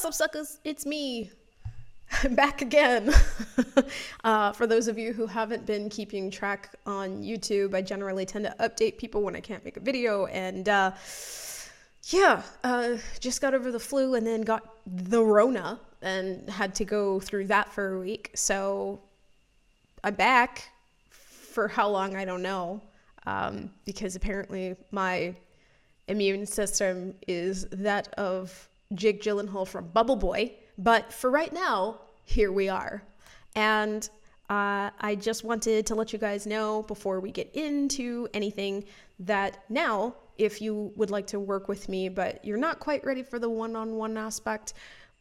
What's up, suckers? It's me. I'm back again. uh, for those of you who haven't been keeping track on YouTube, I generally tend to update people when I can't make a video. And uh, yeah, uh, just got over the flu and then got the Rona and had to go through that for a week. So I'm back for how long, I don't know. Um, because apparently my immune system is that of Jake Gyllenhaal from Bubble Boy. But for right now, here we are. And uh, I just wanted to let you guys know before we get into anything that now, if you would like to work with me, but you're not quite ready for the one on one aspect,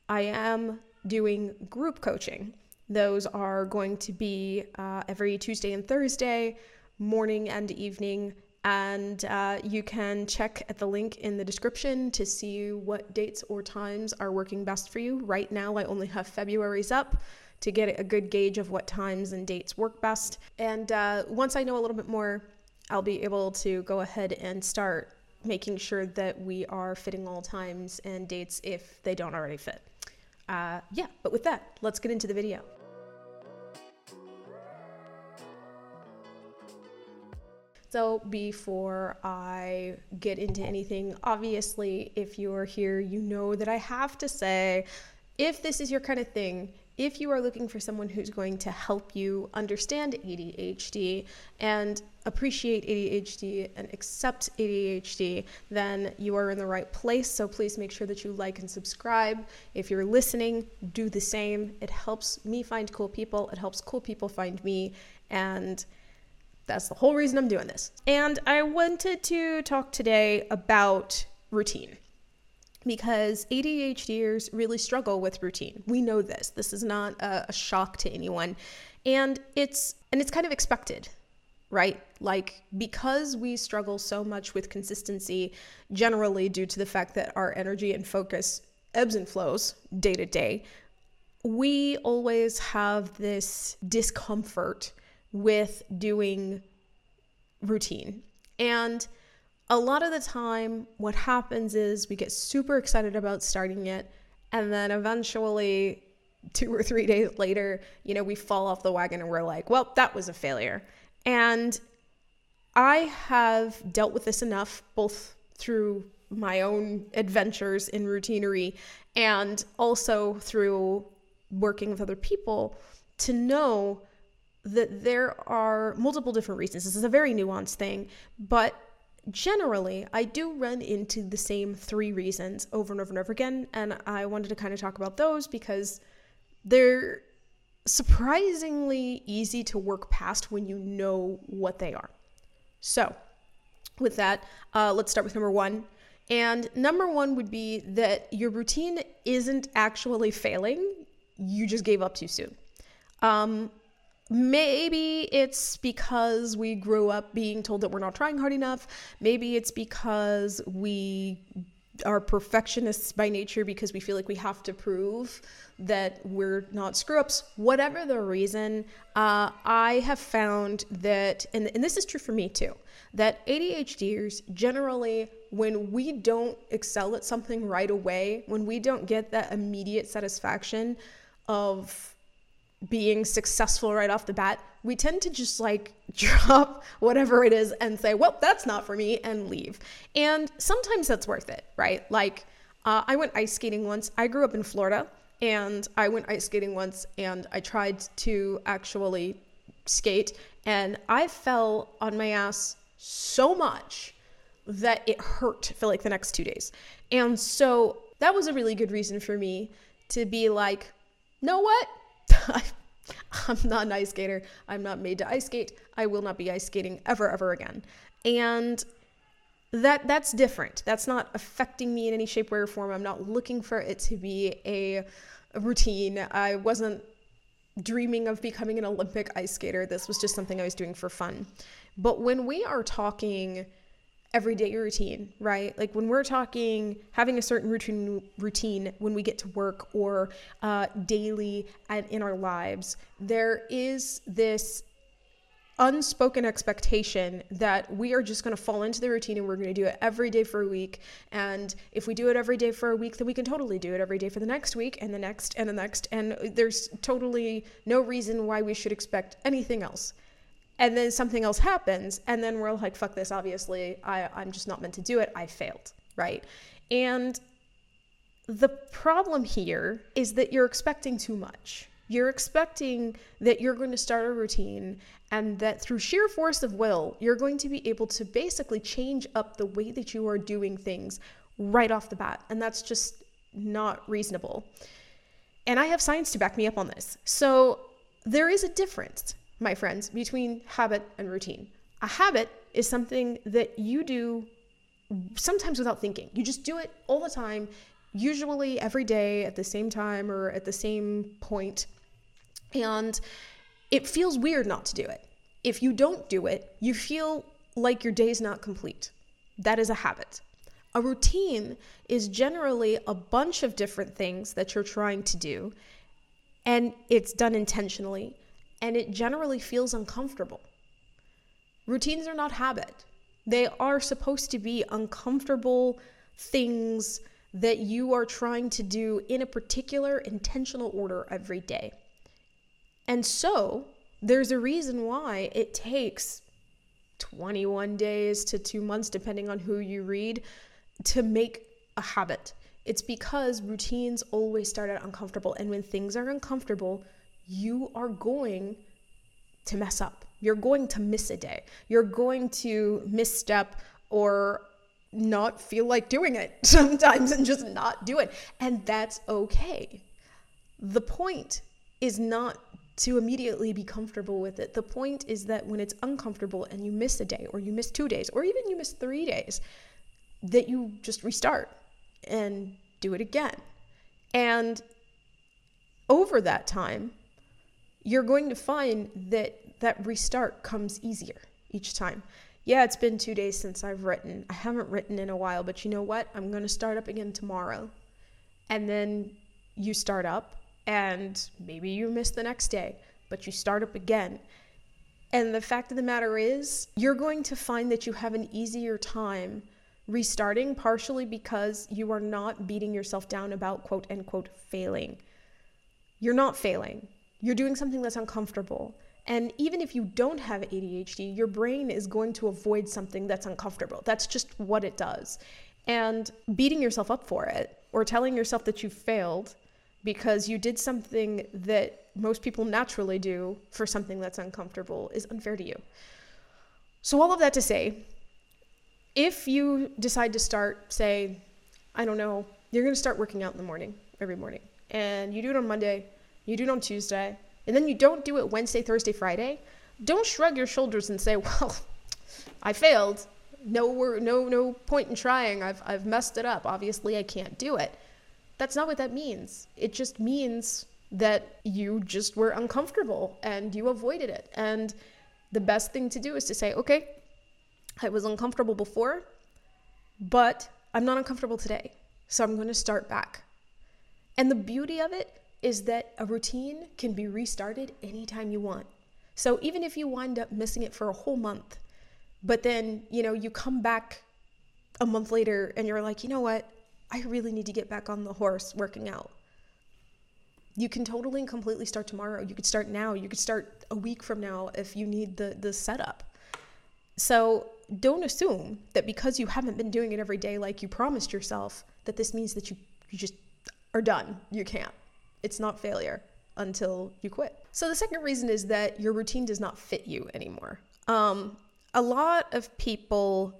I am doing group coaching. Those are going to be uh, every Tuesday and Thursday, morning and evening and uh, you can check at the link in the description to see what dates or times are working best for you. Right now, I only have February's up to get a good gauge of what times and dates work best. And uh, once I know a little bit more, I'll be able to go ahead and start making sure that we are fitting all times and dates if they don't already fit. Uh, yeah, but with that, let's get into the video. So, before I get into anything, obviously, if you're here, you know that I have to say if this is your kind of thing, if you are looking for someone who's going to help you understand ADHD and appreciate ADHD and accept ADHD, then you are in the right place. So please make sure that you like and subscribe. If you're listening, do the same. It helps me find cool people, it helps cool people find me. And that's the whole reason I'm doing this. And I wanted to talk today about routine because ADHDers really struggle with routine. We know this. This is not a, shock to anyone. And it's and it's kind of expected, right? Like because we struggle so much with consistency generally due to the fact that our energy and focus ebbs and flows day to day, we always have this discomfort with doing routine. And a lot of the time, what happens is we get super excited about starting it, and then eventually, two or three days later, you know, we fall off the wagon and we're like, well, that was a failure. And I have dealt with this enough, both through my own adventures in routinery and also through working with other people, to know that there are multiple different reasons. This is a very nuanced thing, but generally, I do run into the same three reasons over and over and over again. And I wanted to kind of talk about those because they're surprisingly easy to work past when you know what they are. So, with that, uh, let's start with number one. And number one would be that your routine isn't actually failing, you just gave up too soon. Um, Maybe it's because we grew up being told that we're not trying hard enough. Maybe it's because we are perfectionists by nature because we feel like we have to prove that we're not screw ups. Whatever the reason, uh, I have found that, and, and this is true for me too, that ADHDers generally, when we don't excel at something right away, when we don't get that immediate satisfaction of being successful right off the bat, we tend to just like drop whatever it is and say, well, that's not for me and leave. And sometimes that's worth it, right? Like, uh, I went ice skating once. I grew up in Florida and I went ice skating once and I tried to actually skate and I fell on my ass so much that it hurt for like the next two days. And so that was a really good reason for me to be like, know what? I'm not an ice skater. I'm not made to ice skate. I will not be ice skating ever, ever again. And that that's different. That's not affecting me in any shape, way, or form. I'm not looking for it to be a, a routine. I wasn't dreaming of becoming an Olympic ice skater. This was just something I was doing for fun. But when we are talking everyday routine, right? Like when we're talking having a certain routine routine when we get to work or uh, daily and in our lives, there is this unspoken expectation that we are just going to fall into the routine and we're going to do it every day for a week. And if we do it every day for a week, then we can totally do it every day for the next week and the next and the next. And there's totally no reason why we should expect anything else. And then something else happens, and then we're like, fuck this, obviously, I, I'm just not meant to do it. I failed, right? And the problem here is that you're expecting too much. You're expecting that you're going to start a routine and that through sheer force of will, you're going to be able to basically change up the way that you are doing things right off the bat. And that's just not reasonable. And I have science to back me up on this. So there is a difference, my friends, between habit and routine. A habit is something that you do sometimes without thinking. You just do it all the time, usually every day at the same time or at the same point. And it feels weird not to do it. If you don't do it, you feel like your day's not complete. That is a habit. A routine is generally a bunch of different things that you're trying to do, and it's done intentionally, and it generally feels uncomfortable. Routines are not habit, they are supposed to be uncomfortable things that you are trying to do in a particular intentional order every day. And so there's a reason why it takes 21 days to two months, depending on who you read, to make a habit. It's because routines always start out uncomfortable. And when things are uncomfortable, you are going to mess up. You're going to miss a day. You're going to misstep or not feel like doing it sometimes and just not do it. And that's okay. The point is not to immediately be comfortable with it. The point is that when it's uncomfortable and you miss a day or you miss two days or even you miss three days, that you just restart and do it again. And over that time, you're going to find that that restart comes easier each time. Yeah, it's been two days since I've written. I haven't written in a while, but you know what? I'm going to start up again tomorrow. And then you start up and maybe you miss the next day, but you start up again. And the fact of the matter is, you're going to find that you have an easier time restarting, partially because you are not beating yourself down about quote unquote failing. You're not failing, you're doing something that's uncomfortable. And even if you don't have ADHD, your brain is going to avoid something that's uncomfortable. That's just what it does. And beating yourself up for it or telling yourself that you failed because you did something that most people naturally do for something that's uncomfortable is unfair to you. So, all of that to say, if you decide to start, say, I don't know, you're going to start working out in the morning, every morning, and you do it on Monday, you do it on Tuesday, and then you don't do it Wednesday, Thursday, Friday, don't shrug your shoulders and say, well, I failed. No, no, no point in trying. I've, I've messed it up. Obviously, I can't do it. That's not what that means. It just means that you just were uncomfortable and you avoided it. And the best thing to do is to say, okay, I was uncomfortable before, but I'm not uncomfortable today. So I'm going to start back. And the beauty of it is that a routine can be restarted anytime you want. So even if you wind up missing it for a whole month, but then, you know, you come back a month later and you're like, you know what? I really need to get back on the horse working out. You can totally and completely start tomorrow. You could start now. You could start a week from now if you need the the setup. So don't assume that because you haven't been doing it every day like you promised yourself that this means that you you just are done. You can't. It's not failure until you quit. So the second reason is that your routine does not fit you anymore. Um, a lot of people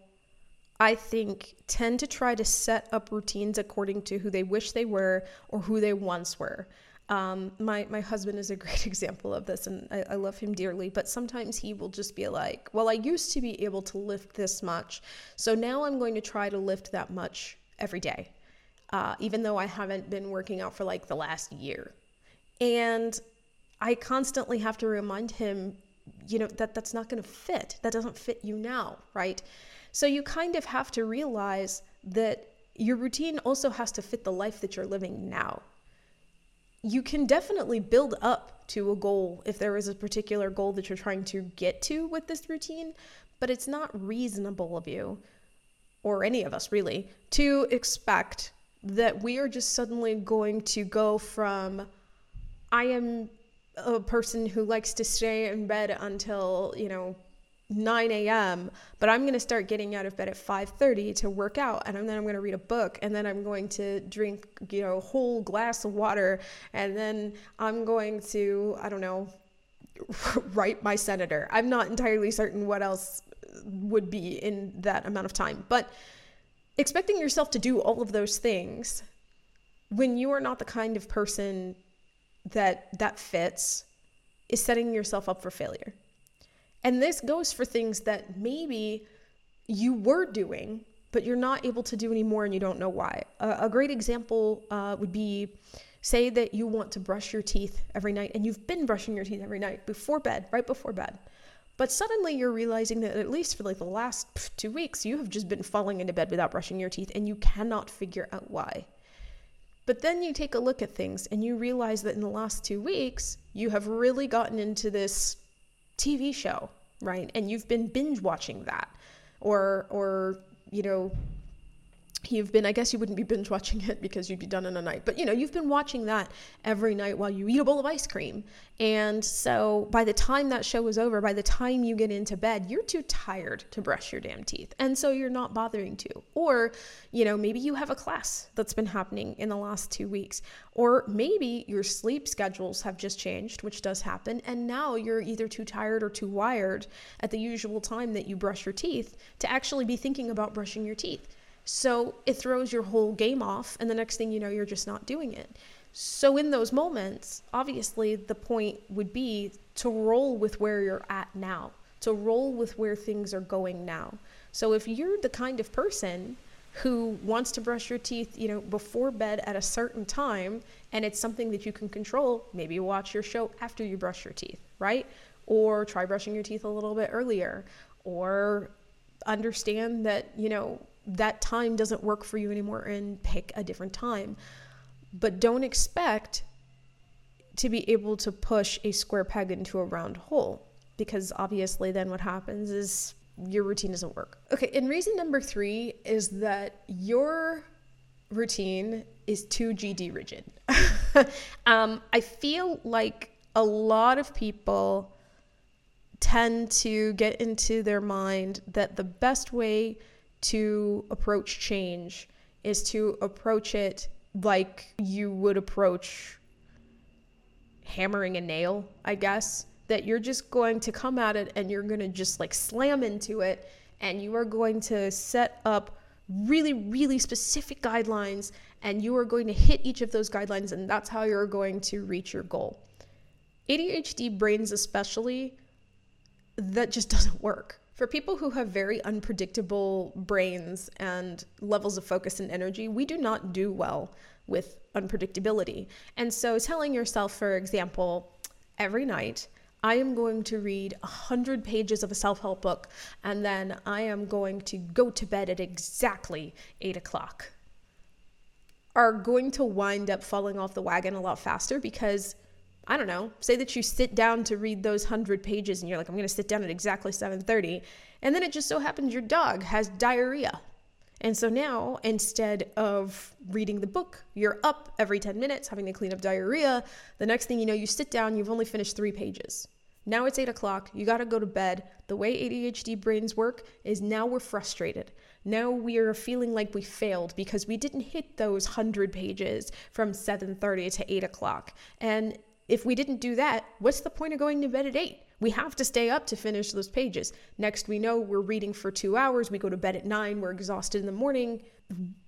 I think, tend to try to set up routines according to who they wish they were or who they once were. Um, my my husband is a great example of this, and I, I, love him dearly. But sometimes he will just be like, "Well, I used to be able to lift this much, so now I'm going to try to lift that much every day, uh, even though I haven't been working out for like the last year." And I constantly have to remind him, you know, that that's not going to fit. That doesn't fit you now, right? So you kind of have to realize that your routine also has to fit the life that you're living now. you can definitely build up to a goal if there is a particular goal that you're trying to get to with this routine, but it's not reasonable of you, or any of us really, to expect that we are just suddenly going to go from I am a person who likes to stay in bed until, you know, 9 a.m but i'm going to start getting out of bed at 5.30 to work out and then i'm going to read a book and then i'm going to drink you know a whole glass of water and then i'm going to i don't know write my senator. I'm not entirely certain what else would be in that amount of time but expecting yourself to do all of those things when you are not the kind of person that that fits is setting yourself up for failure and this goes for things that maybe you were doing, but you're not able to do anymore and you don't know why. A, a great example uh, would be say that you want to brush your teeth every night and you've been brushing your teeth every night before bed, right before bed. But suddenly you're realizing that at least for like the last two weeks, you have just been falling into bed without brushing your teeth and you cannot figure out why. But then you take a look at things and you realize that in the last two weeks, you have really gotten into this TV show, right? And you've been binge watching that. Or or you know, you've been i guess you wouldn't be binge watching it because you'd be done in a night but you know you've been watching that every night while you eat a bowl of ice cream. And so by the time that show is over by the time you get into bed you're too tired to brush your damn teeth. And so you're not bothering to. Or you know maybe you have a class that's been happening in the last two weeks. Or maybe your sleep schedules have just changed which does happen. And now you're either too tired or too wired at the usual time that you brush your teeth to actually be thinking about brushing your teeth so it throws your whole game off, and the next thing you know, you're just not doing it. So, in those moments, obviously, the point would be to roll with where you're at now, to roll with where things are going now. So, if you're the kind of person who wants to brush your teeth, you know, before bed at a certain time, and it's something that you can control, maybe watch your show after you brush your teeth, right? Or try brushing your teeth a little bit earlier, or understand that, you know, that time doesn't work for you anymore and pick a different time. But don't expect to be able to push a square peg into a round hole because obviously then what happens is your routine doesn't work. Okay, and reason number 3 is that your routine is too GD rigid. um, I feel like a lot of people tend to get into their mind that the best way to approach change is to approach it like you would approach hammering a nail, I guess. That you're just going to come at it and you're going to just like slam into it and you are going to set up really, really specific guidelines and you are going to hit each of those guidelines and that's how you're going to reach your goal. ADHD brains, especially, that just doesn't work. For people who have very unpredictable brains and levels of focus and energy, we do not do well with unpredictability. And so, telling yourself, for example, every night, I am going to read 100 pages of a self help book, and then I am going to go to bed at exactly 8 o'clock, are going to wind up falling off the wagon a lot faster because I don't know, say that you sit down to read those 100 pages and you're like I'm going to sit down at exactly 7:30 and then it just so happens your dog has diarrhea. And so now instead of reading the book, you're up every 10 minutes having to clean up diarrhea. The next thing you know, you sit down, you've only finished 3 pages. Now it's 8 o'clock, you gotta go to bed. The way ADHD brains work is now we're frustrated. Now we are feeling like we failed because we didn't hit those 100 pages from 7.30 to 8 o'clock. And if we didn't do that, what's the point of going to bed at 8? We have to stay up to finish those pages. Next, we know we're reading for two hours. We go to bed at nine. We're exhausted in the morning.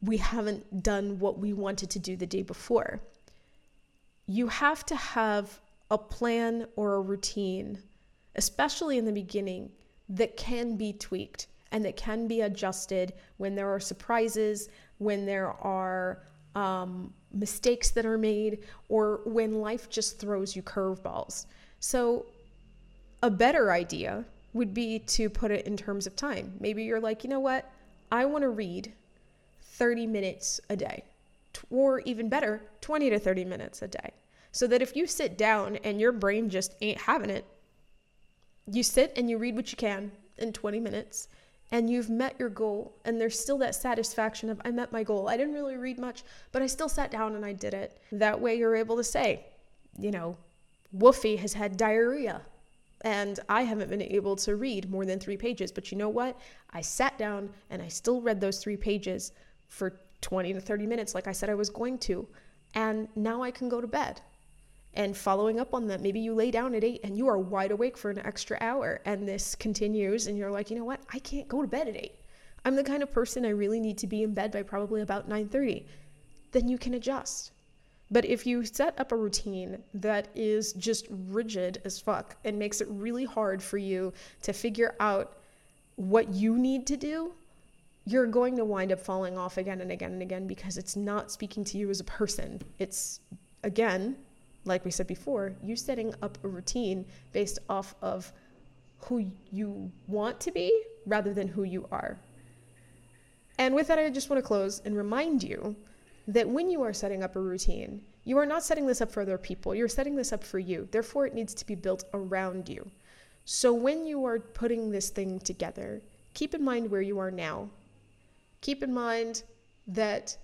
We haven't done what we wanted to do the day before. You have to have a plan or a routine, especially in the beginning, that can be tweaked and that can be adjusted when there are surprises, when there are um, mistakes that are made, or when life just throws you curveballs. So, a better idea would be to put it in terms of time. Maybe you're like, you know what? I want to read 30 minutes a day, or even better, 20 to 30 minutes a day. So that if you sit down and your brain just ain't having it, you sit and you read what you can in 20 minutes and you've met your goal and there's still that satisfaction of I met my goal. I didn't really read much, but I still sat down and I did it. That way you're able to say, you know, Woofy has had diarrhea and I haven't been able to read more than 3 pages, but you know what? I sat down and I still read those 3 pages for 20 to 30 minutes like I said I was going to. And now I can go to bed and following up on that maybe you lay down at 8 and you are wide awake for an extra hour and this continues and you're like you know what? I can't go to bed at 8 i'm the kind of person i really need to be in bed by probably about 9.30 then you can adjust. But if you set up a routine that is just rigid as fuck and makes it really hard for you to figure out what you need to do you're going to wind up falling off again and again and again because it's not speaking to you as a person. It's again like we said before, you setting up a routine based off of who you want to be rather than who you are. And with that, I just want to close and remind you that when you are setting up a routine, you are not setting this up for other people. You're setting this up for you. Therefore, it needs to be built around you. So when you are putting this thing together, keep in mind where you are now. Keep in mind that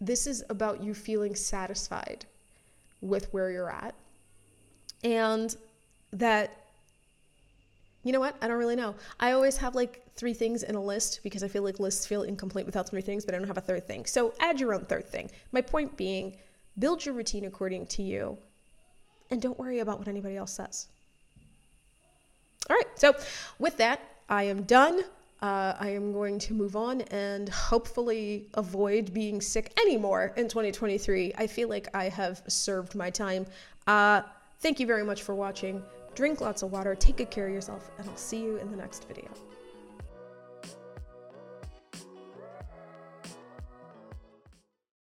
this is about you feeling satisfied with where you're at. And that, you know what? I don't really know. I always have like three things in a list because I feel like lists feel incomplete without three things, but I don't have a third thing. So add your own third thing. My point being, build your routine according to you and don't worry about what anybody else says. All right, so with that, I am done. Uh, I am going to move on and hopefully avoid being sick anymore in 2023. I feel like I have served my time. Uh, thank you very much for watching. Drink lots of water, take good care of yourself, and I'll see you in the next video.